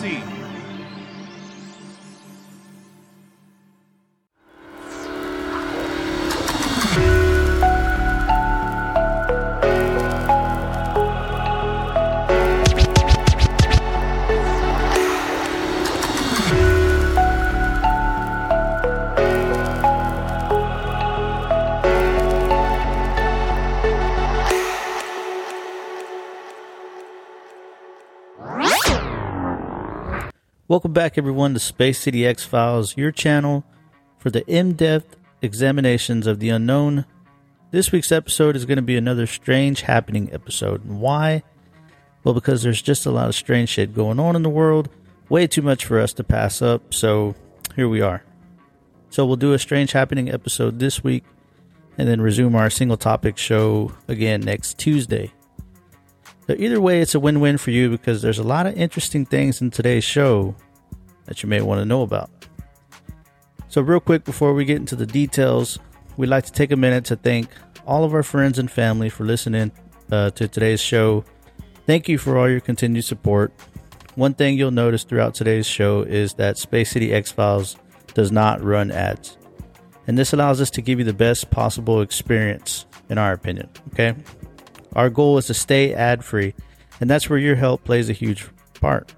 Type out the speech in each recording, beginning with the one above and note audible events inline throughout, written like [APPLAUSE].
see. Welcome back, everyone, to Space City X Files, your channel for the in depth examinations of the unknown. This week's episode is going to be another strange happening episode. And why? Well, because there's just a lot of strange shit going on in the world, way too much for us to pass up. So here we are. So we'll do a strange happening episode this week and then resume our single topic show again next Tuesday. So either way, it's a win-win for you because there's a lot of interesting things in today's show that you may want to know about. So, real quick before we get into the details, we'd like to take a minute to thank all of our friends and family for listening uh, to today's show. Thank you for all your continued support. One thing you'll notice throughout today's show is that Space City X Files does not run ads. And this allows us to give you the best possible experience, in our opinion. Okay? Our goal is to stay ad free, and that's where your help plays a huge part.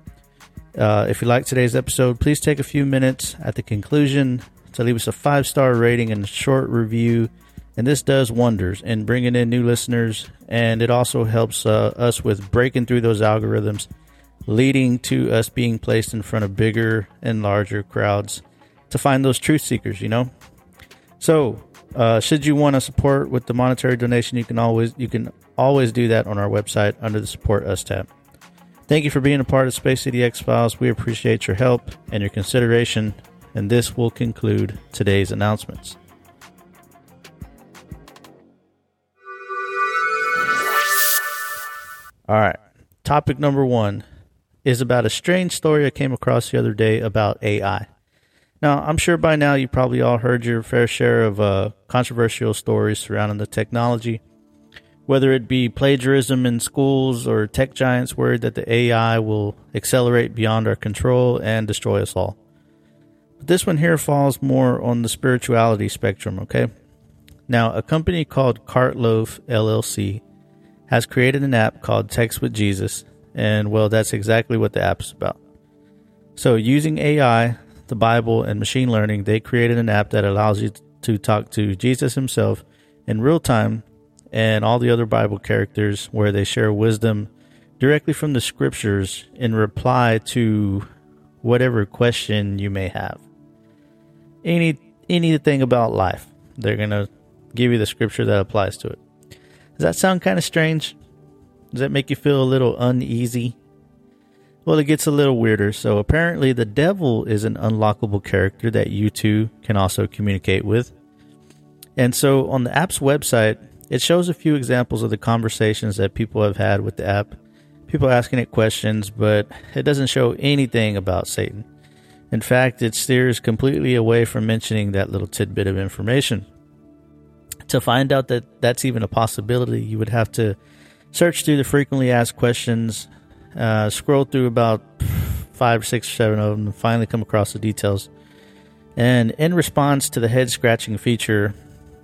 Uh, if you like today's episode, please take a few minutes at the conclusion to leave us a five star rating and a short review. And this does wonders in bringing in new listeners, and it also helps uh, us with breaking through those algorithms, leading to us being placed in front of bigger and larger crowds to find those truth seekers, you know? So, uh, should you want to support with the monetary donation, you can always you can always do that on our website under the Support Us tab. Thank you for being a part of Space City X Files. We appreciate your help and your consideration, and this will conclude today's announcements. All right, topic number one is about a strange story I came across the other day about AI. Now, I'm sure by now you probably all heard your fair share of uh, controversial stories surrounding the technology whether it be plagiarism in schools or tech giants worried that the AI will accelerate beyond our control and destroy us all. But this one here falls more on the spirituality spectrum, okay? Now, a company called Catloaf LLC has created an app called Text with Jesus, and well, that's exactly what the app is about. So, using AI, the Bible, and machine learning, they created an app that allows you to talk to Jesus himself in real time and all the other Bible characters where they share wisdom directly from the scriptures in reply to whatever question you may have. Any anything about life, they're going to give you the scripture that applies to it. Does that sound kind of strange? Does that make you feel a little uneasy? Well, it gets a little weirder. So, apparently, the devil is an unlockable character that you two can also communicate with. And so, on the app's website, it shows a few examples of the conversations that people have had with the app, people asking it questions, but it doesn't show anything about Satan. In fact, it steers completely away from mentioning that little tidbit of information. To find out that that's even a possibility, you would have to search through the frequently asked questions, uh, scroll through about five, six, seven of them, and finally come across the details. And in response to the head scratching feature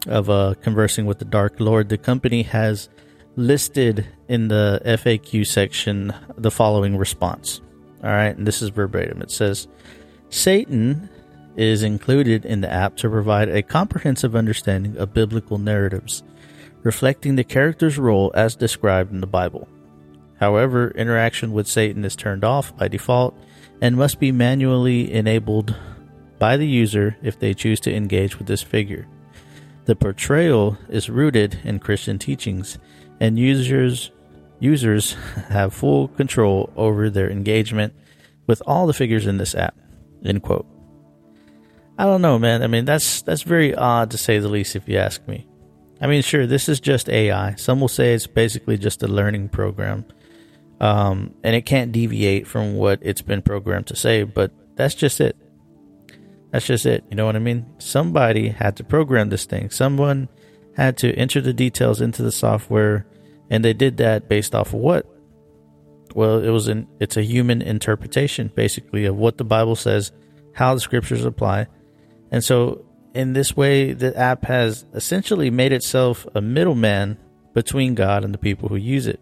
of uh, conversing with the Dark Lord, the company has listed in the FAQ section the following response. All right, and this is verbatim. It says Satan is included in the app to provide a comprehensive understanding of biblical narratives, reflecting the character's role as described in the Bible. However, interaction with Satan is turned off by default and must be manually enabled by the user if they choose to engage with this figure. The portrayal is rooted in Christian teachings, and users users [LAUGHS] have full control over their engagement with all the figures in this app. End quote. I don't know, man. I mean, that's that's very odd to say the least, if you ask me. I mean, sure, this is just AI. Some will say it's basically just a learning program, um, and it can't deviate from what it's been programmed to say. But that's just it. That's just it. You know what I mean? Somebody had to program this thing. Someone had to enter the details into the software, and they did that based off of what? Well, it was an it's a human interpretation basically of what the Bible says, how the scriptures apply. And so in this way the app has essentially made itself a middleman between God and the people who use it.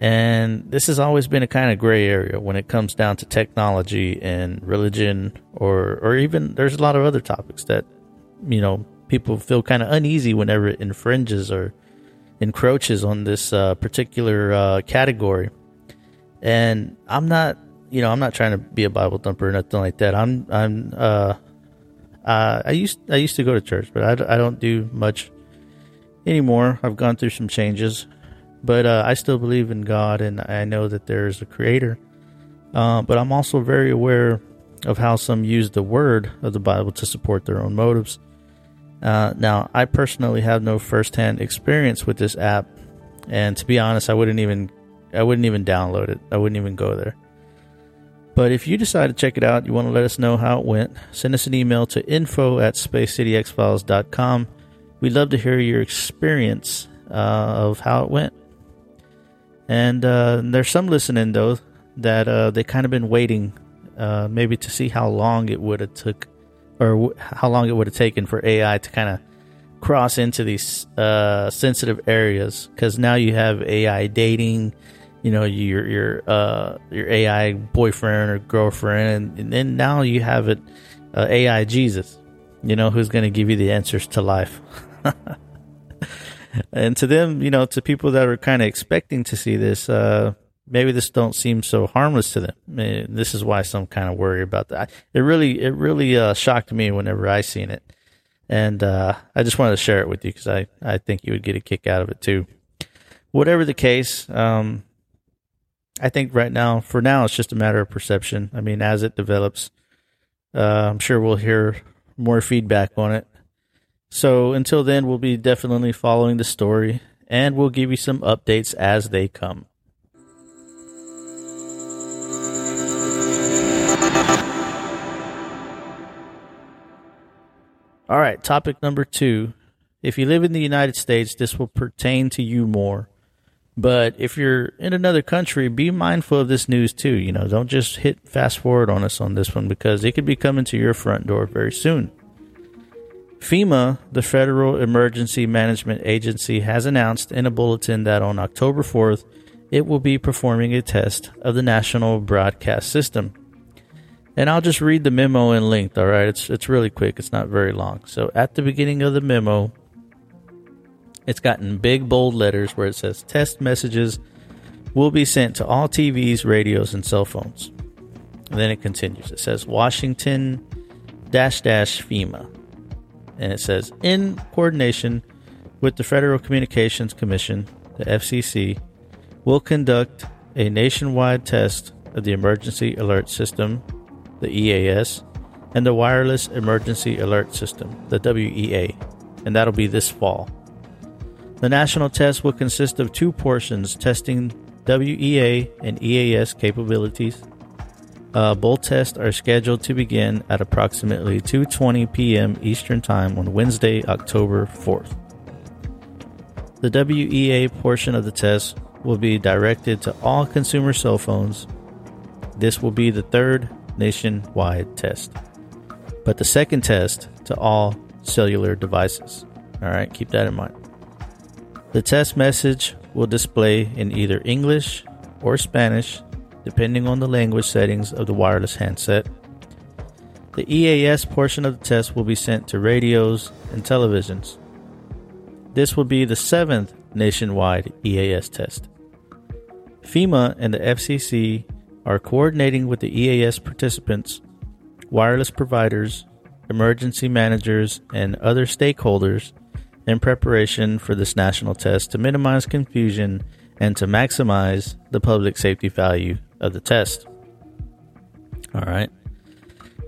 And this has always been a kind of gray area when it comes down to technology and religion or or even there's a lot of other topics that you know people feel kind of uneasy whenever it infringes or encroaches on this uh, particular uh, category. And I'm not, you know, I'm not trying to be a Bible thumper or nothing like that. I'm, I'm, uh, uh, I used, I used to go to church, but I, I don't do much anymore. I've gone through some changes, but uh, I still believe in God, and I know that there is a Creator. Uh, but I'm also very aware of how some use the word of the Bible to support their own motives. Uh, now, I personally have no firsthand experience with this app, and to be honest, I wouldn't even I wouldn't even download it. I wouldn't even go there. But if you decide to check it out, you want to let us know how it went, send us an email to info at spacecityxfiles.com. We'd love to hear your experience uh, of how it went. And uh, there's some listening, though, that uh, they kind of been waiting uh, maybe to see how long it would have took or w- how long it would have taken for AI to kind of cross into these uh, sensitive areas because now you have AI dating, you know, your your uh, your AI boyfriend or girlfriend, and, then now you have it uh, AI Jesus, you know, who's going to give you the answers to life. [LAUGHS] and to them, you know, to people that are kind of expecting to see this, uh, maybe this don't seem so harmless to them. this is why some kind of worry about that. It really, it really uh, shocked me whenever I seen it, and uh, I just wanted to share it with you because I, I think you would get a kick out of it too. Whatever the case, um, I think right now, for now, it's just a matter of perception. I mean, as it develops, uh, I'm sure we'll hear more feedback on it. So until then, we'll be definitely following the story, and we'll give you some updates as they come. All right, topic number two. If you live in the United States, this will pertain to you more. But if you're in another country, be mindful of this news too. You know, don't just hit fast forward on us on this one because it could be coming to your front door very soon. FEMA, the Federal Emergency Management Agency, has announced in a bulletin that on October 4th, it will be performing a test of the National Broadcast System. And I'll just read the memo in length, all right? It's it's really quick. It's not very long. So at the beginning of the memo, it's got in big bold letters where it says test messages will be sent to all TVs, radios, and cell phones. And then it continues. It says Washington dash dash FEMA. And it says in coordination with the Federal Communications Commission, the FCC, will conduct a nationwide test of the emergency alert system the EAS, and the Wireless Emergency Alert System, the WEA, and that'll be this fall. The national test will consist of two portions testing WEA and EAS capabilities. Uh, both tests are scheduled to begin at approximately 2:20 p.m. Eastern Time on Wednesday, October 4th. The WEA portion of the test will be directed to all consumer cell phones. This will be the third nationwide test. But the second test to all cellular devices. All right, keep that in mind. The test message will display in either English or Spanish, depending on the language settings of the wireless handset. The EAS portion of the test will be sent to radios and televisions. This will be the seventh nationwide EAS test. FEMA and the FCC are coordinating with the EAS participants, wireless providers, emergency managers, and other stakeholders in preparation for this national test to minimize confusion and to maximize the public safety value of the test. All right.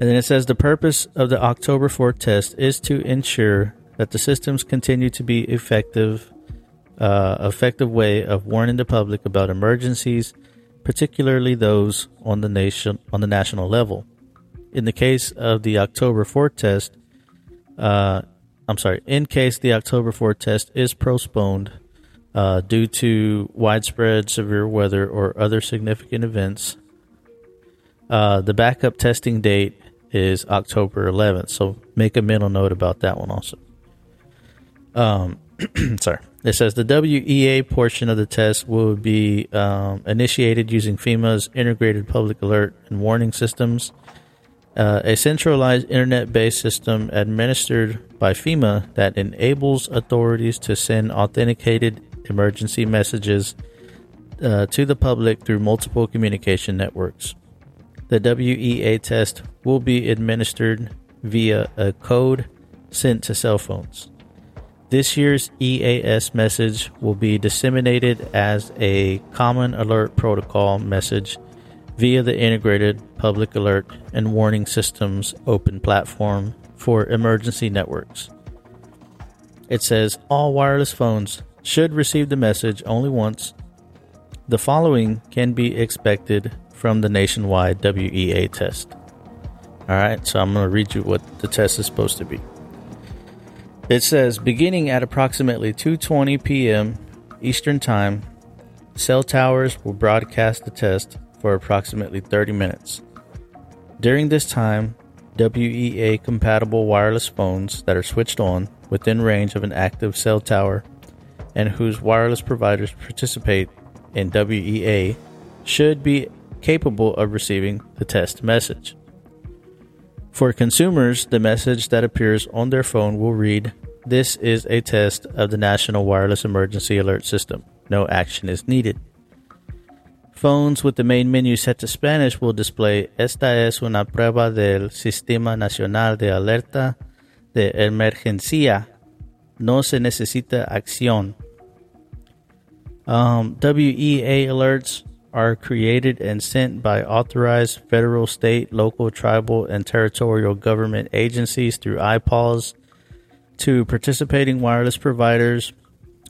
And then it says the purpose of the October 4th test is to ensure that the systems continue to be effective, uh, effective way of warning the public about emergencies particularly those on the nation on the national level. In the case of the October 4th test, uh, I'm sorry, in case the October 4th test is postponed, uh, due to widespread severe weather or other significant events. Uh, the backup testing date is October 11th, so make a mental note about that one also. Um, [CLEARS THROAT] sorry. It says the WEA portion of the test will be um, initiated using FEMA's integrated public alert and warning systems, uh, a centralized internet based system administered by FEMA that enables authorities to send authenticated emergency messages uh, to the public through multiple communication networks. The WEA test will be administered via a code sent to cell phones. This year's EAS message will be disseminated as a common alert protocol message via the integrated public alert and warning systems open platform for emergency networks. It says all wireless phones should receive the message only once. The following can be expected from the nationwide WEA test. All right, so I'm going to read you what the test is supposed to be. It says beginning at approximately 2:20 p.m. Eastern Time, cell towers will broadcast the test for approximately 30 minutes. During this time, WEA compatible wireless phones that are switched on within range of an active cell tower and whose wireless providers participate in WEA should be capable of receiving the test message. For consumers, the message that appears on their phone will read this is a test of the National Wireless Emergency Alert System. No action is needed. Phones with the main menu set to Spanish will display Esta es una prueba del Sistema Nacional de Alerta de Emergencia. No se necesita acción. Um, WEA alerts are created and sent by authorized federal, state, local, tribal, and territorial government agencies through IPAWS to participating wireless providers,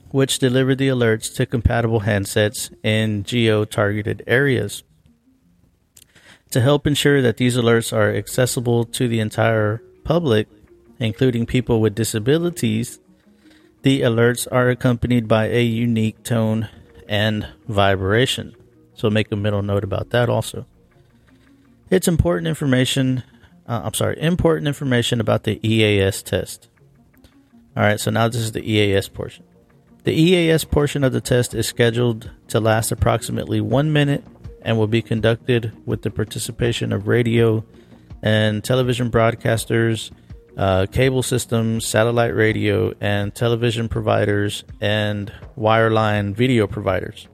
which deliver the alerts to compatible handsets in geo targeted areas. To help ensure that these alerts are accessible to the entire public, including people with disabilities, the alerts are accompanied by a unique tone and vibration. So make a middle note about that also. It's important information. Uh, I'm sorry, important information about the EAS test. All right, so now this is the EAS portion. The EAS portion of the test is scheduled to last approximately one minute and will be conducted with the participation of radio and television broadcasters, uh, cable systems, satellite radio, and television providers, and wireline video providers.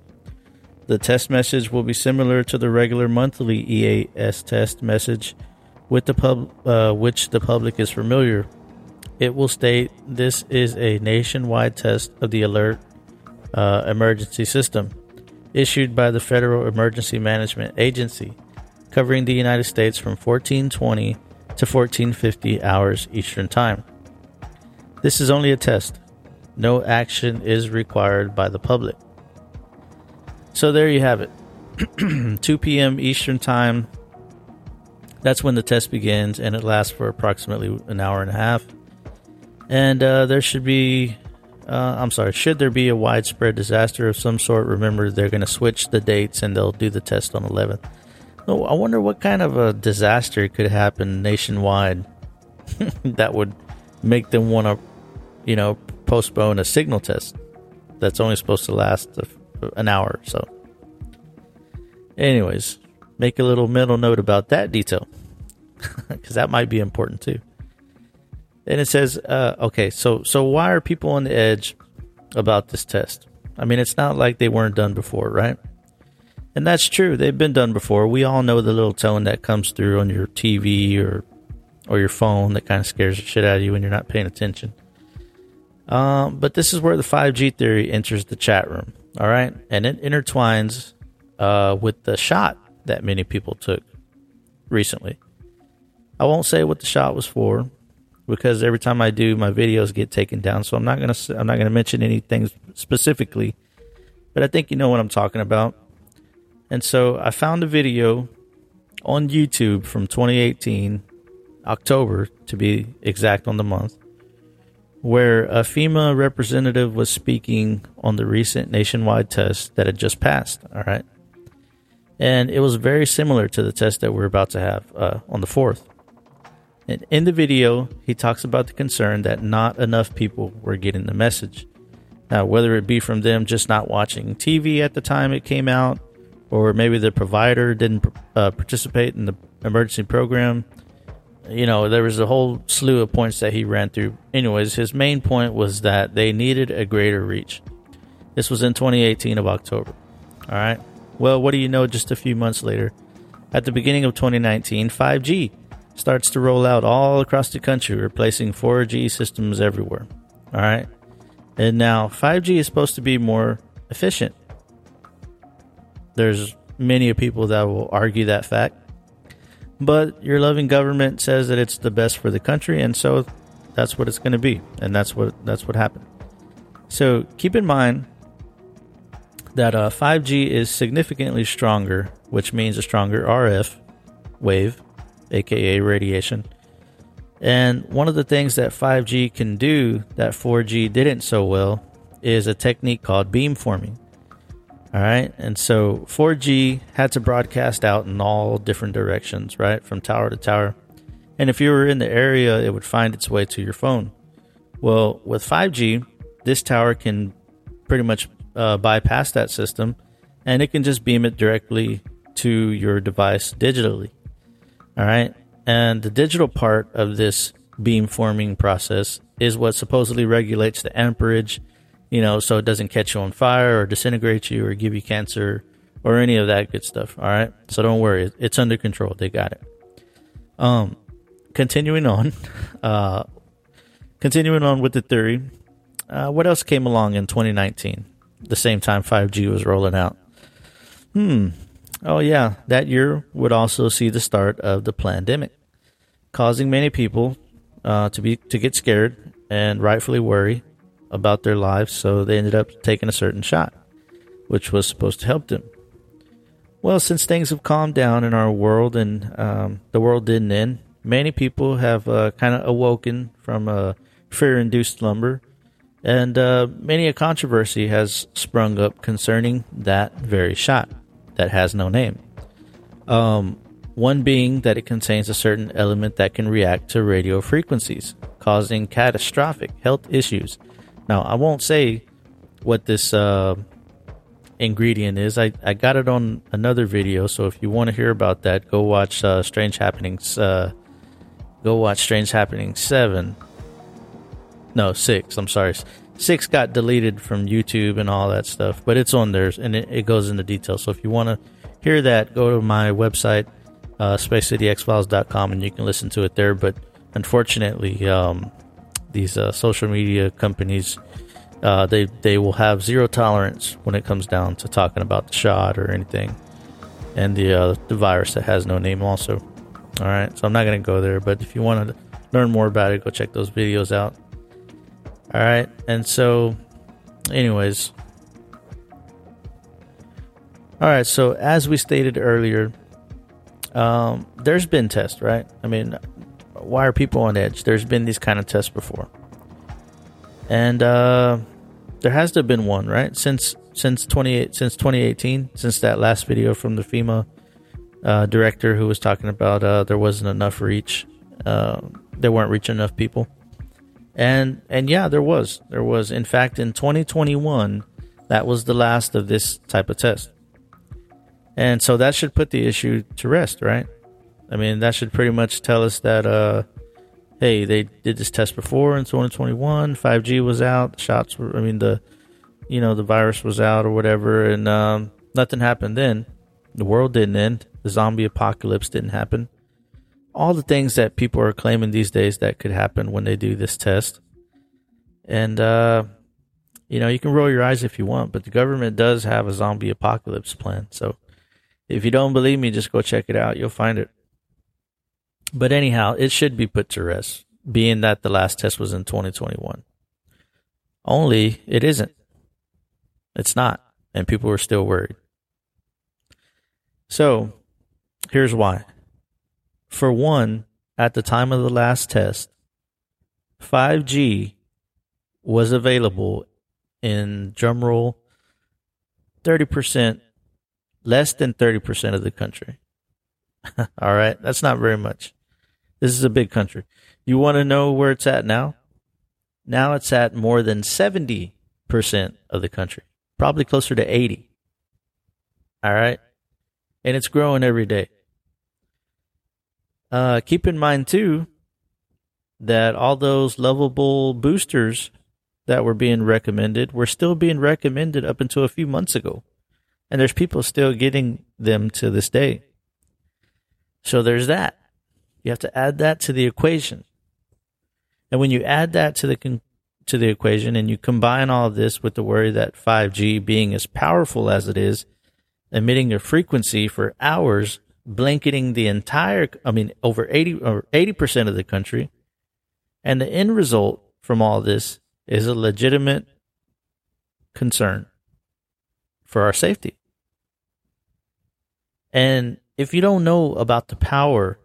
The test message will be similar to the regular monthly EAS test message, with the pub, uh, which the public is familiar it will state this is a nationwide test of the alert uh, emergency system issued by the Federal Emergency Management Agency, covering the United States from 1420 to 1450 hours Eastern Time. This is only a test. No action is required by the public. So there you have it. [CLEARS THROAT] 2 p.m. Eastern Time. That's when the test begins, and it lasts for approximately an hour and a half. And uh, there should be, uh, I'm sorry, should there be a widespread disaster of some sort, remember they're going to switch the dates and they'll do the test on 11th. Oh, I wonder what kind of a disaster could happen nationwide [LAUGHS] that would make them want to, you know, postpone a signal test that's only supposed to last an hour or so. Anyways, make a little mental note about that detail [LAUGHS] because that might be important too. And it says, uh, okay, so so why are people on the edge about this test? I mean, it's not like they weren't done before, right? And that's true; they've been done before. We all know the little tone that comes through on your TV or or your phone that kind of scares the shit out of you when you're not paying attention. Um, but this is where the 5G theory enters the chat room, all right, and it intertwines uh, with the shot that many people took recently. I won't say what the shot was for because every time I do, my videos get taken down. So I'm not gonna I'm not gonna mention anything specifically, but I think you know what I'm talking about. And so I found a video on YouTube from 2018, October to be exact on the month, where a FEMA representative was speaking on the recent nationwide test that had just passed. All right. And it was very similar to the test that we're about to have uh, on the 4th. And in the video, he talks about the concern that not enough people were getting the message. Now, whether it be from them just not watching TV at the time it came out, or maybe the provider didn't uh, participate in the emergency program, you know, there was a whole slew of points that he ran through. Anyways, his main point was that they needed a greater reach. This was in 2018 of October. All right. Well, what do you know just a few months later? At the beginning of 2019, 5G starts to roll out all across the country, replacing 4G systems everywhere. All right. And now 5G is supposed to be more efficient. There's many people that will argue that fact. But your loving government says that it's the best for the country, and so that's what it's going to be, and that's what that's what happened. So keep in mind that uh, 5G is significantly stronger, which means a stronger RF wave, aka radiation. And one of the things that 5G can do that 4G didn't so well is a technique called beamforming. All right. And so 4G had to broadcast out in all different directions, right? From tower to tower. And if you were in the area, it would find its way to your phone. Well, with 5G, this tower can pretty much uh, bypass that system and it can just beam it directly to your device digitally. All right. And the digital part of this beam forming process is what supposedly regulates the amperage you know, so it doesn't catch you on fire or disintegrate you or give you cancer or any of that good stuff. All right. So don't worry. It's under control. They got it. Um, continuing on, [LAUGHS] uh, continuing on with the theory, uh, what else came along in 2019? The same time 5G was rolling out. Hmm. Oh yeah, that year would also see the start of the pandemic, causing many people uh, to be to get scared and rightfully worry about their lives, so they ended up taking a certain shot, which was supposed to help them. Well, since things have calmed down in our world and um, the world didn't end, many people have uh, kind of awoken from a fear induced slumber, and uh, many a controversy has sprung up concerning that very shot that has no name. Um, one being that it contains a certain element that can react to radio frequencies, causing catastrophic health issues now, I won't say what this uh, ingredient is. I, I got it on another video, so if you want to hear about that, go watch uh, Strange Happenings. Uh, go watch Strange Happenings 7. No, 6. I'm sorry. 6 got deleted from YouTube and all that stuff, but it's on there and it, it goes into detail. So if you want to hear that, go to my website, uh, spacecityxfiles.com, and you can listen to it there. But unfortunately, um, these uh, social media companies, uh, they they will have zero tolerance when it comes down to talking about the shot or anything, and the uh, the virus that has no name. Also, all right. So I'm not going to go there, but if you want to learn more about it, go check those videos out. All right, and so, anyways. All right, so as we stated earlier, um, there's been tests, right? I mean, why are people on edge? There's been these kind of tests before, and uh, there has to have been one, right? Since since twenty since 2018, since that last video from the FEMA uh, director who was talking about uh, there wasn't enough reach, uh, weren't reaching enough people, and and yeah, there was, there was. In fact, in 2021, that was the last of this type of test, and so that should put the issue to rest, right? I mean, that should pretty much tell us that, uh, hey, they did this test before in 2021. 5G was out. Shots were, I mean, the, you know, the virus was out or whatever, and um, nothing happened then. The world didn't end. The zombie apocalypse didn't happen. All the things that people are claiming these days that could happen when they do this test. And, uh, you know, you can roll your eyes if you want, but the government does have a zombie apocalypse plan. So if you don't believe me, just go check it out. You'll find it. But anyhow, it should be put to rest, being that the last test was in 2021. Only it isn't. It's not. And people are still worried. So here's why. For one, at the time of the last test, 5G was available in drumroll 30%, less than 30% of the country. [LAUGHS] All right. That's not very much. This is a big country. You want to know where it's at now? Now it's at more than 70% of the country, probably closer to 80. All right. And it's growing every day. Uh, keep in mind too that all those lovable boosters that were being recommended were still being recommended up until a few months ago. And there's people still getting them to this day. So there's that. You have to add that to the equation. And when you add that to the to the equation and you combine all this with the worry that 5G being as powerful as it is, emitting a frequency for hours, blanketing the entire I mean over 80 or 80% of the country, and the end result from all this is a legitimate concern for our safety. And if you don't know about the power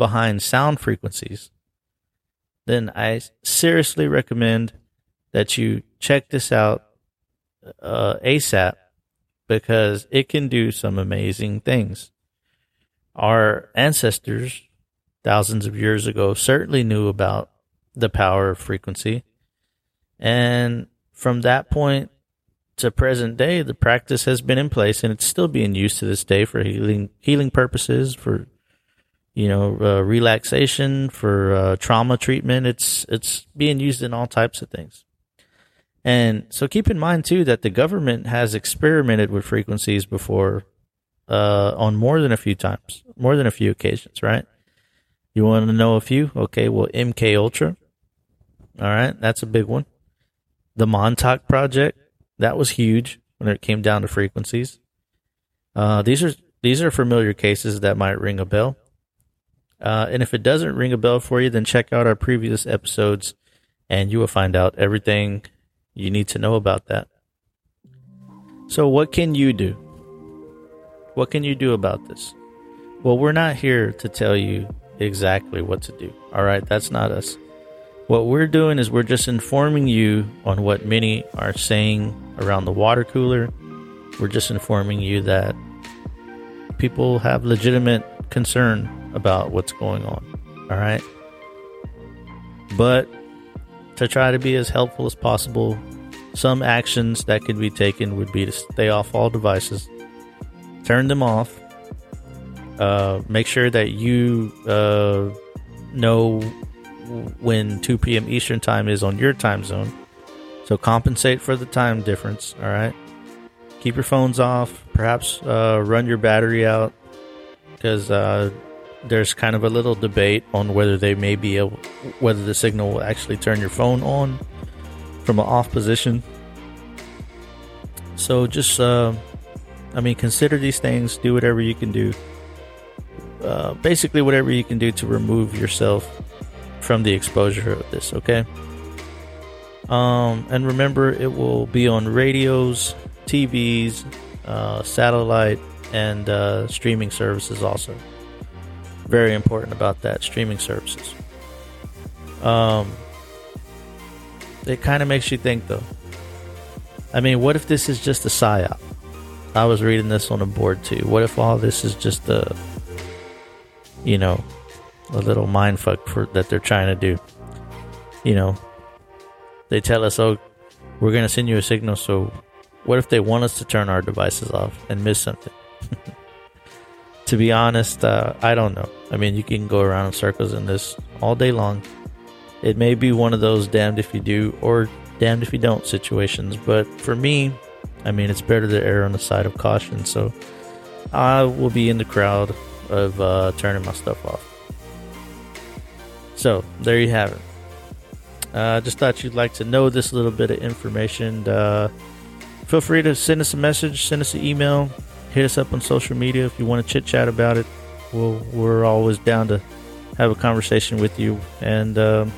behind sound frequencies, then I seriously recommend that you check this out uh, ASAP because it can do some amazing things. Our ancestors, thousands of years ago, certainly knew about the power of frequency. And from that point to present day, the practice has been in place and it's still being used to this day for healing healing purposes, for you know uh, relaxation, for uh, trauma treatment. It's it's being used in all types of things. And so keep in mind too that the government has experimented with frequencies before uh, on more than a few times, more than a few occasions, right? You want to know a few? Okay, well, MK Ultra. All right, that's a big one. The Montauk Project, that was huge when it came down to frequencies. Uh, these are these are familiar cases that might ring a bell. Uh, and if it doesn't ring a bell for you, then check out our previous episodes, and you will find out everything you need to know about that. So, what can you do? What can you do about this? Well, we're not here to tell you exactly what to do. All right, that's not us. What we're doing is we're just informing you on what many are saying around the water cooler. We're just informing you that people have legitimate concern about what's going on. All right. But to try to be as helpful as possible, some actions that could be taken would be to stay off all devices, turn them off, uh, make sure that you uh, know when 2 p.m. Eastern time is on your time zone. So compensate for the time difference. All right. Keep your phones off. Perhaps uh, run your battery out because uh, there's kind of a little debate on whether they may be able, whether the signal will actually turn your phone on from an off position. So just, uh, I mean, consider these things. Do whatever you can do. Uh, basically, whatever you can do to remove yourself from the exposure of this, okay? Um, and remember, it will be on radios, TVs, uh, satellite, and uh, streaming services also. Very important about that streaming services. Um, it kind of makes you think, though. I mean, what if this is just a psyop? I was reading this on a board too. What if all this is just a, you know, a little mind fuck for that they're trying to do. You know, they tell us, "Oh, we're going to send you a signal." So, what if they want us to turn our devices off and miss something? [LAUGHS] to be honest, uh, I don't know. I mean, you can go around in circles in this all day long. It may be one of those damned if you do or damned if you don't situations, but for me, I mean, it's better to err on the side of caution. So, I will be in the crowd of uh, turning my stuff off. So there you have it. Uh, just thought you'd like to know this little bit of information. Uh, feel free to send us a message, send us an email, hit us up on social media if you want to chit chat about it. We'll, we're always down to have a conversation with you. And um,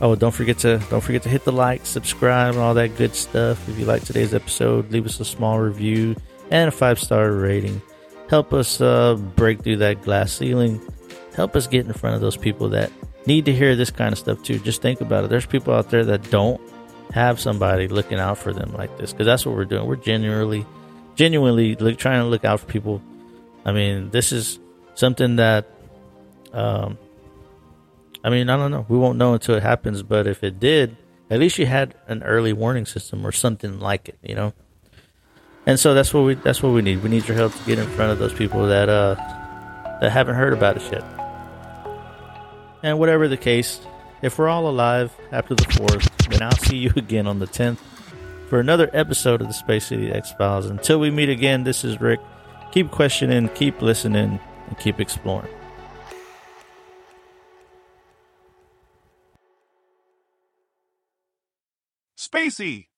oh, don't forget to don't forget to hit the like, subscribe, and all that good stuff. If you like today's episode, leave us a small review and a five star rating. Help us uh, break through that glass ceiling help us get in front of those people that need to hear this kind of stuff too. Just think about it. There's people out there that don't have somebody looking out for them like this because that's what we're doing. We're genuinely, genuinely look, trying to look out for people. I mean, this is something that, um, I mean, I don't know. We won't know until it happens, but if it did, at least you had an early warning system or something like it, you know. And so that's what we that's what we need. We need your help to get in front of those people that uh that haven't heard about it yet. And whatever the case, if we're all alive after the 4th, then I'll see you [LAUGHS] again on the 10th for another episode of the Space City X Files. Until we meet again, this is Rick. Keep questioning, keep listening, and keep exploring. Spacey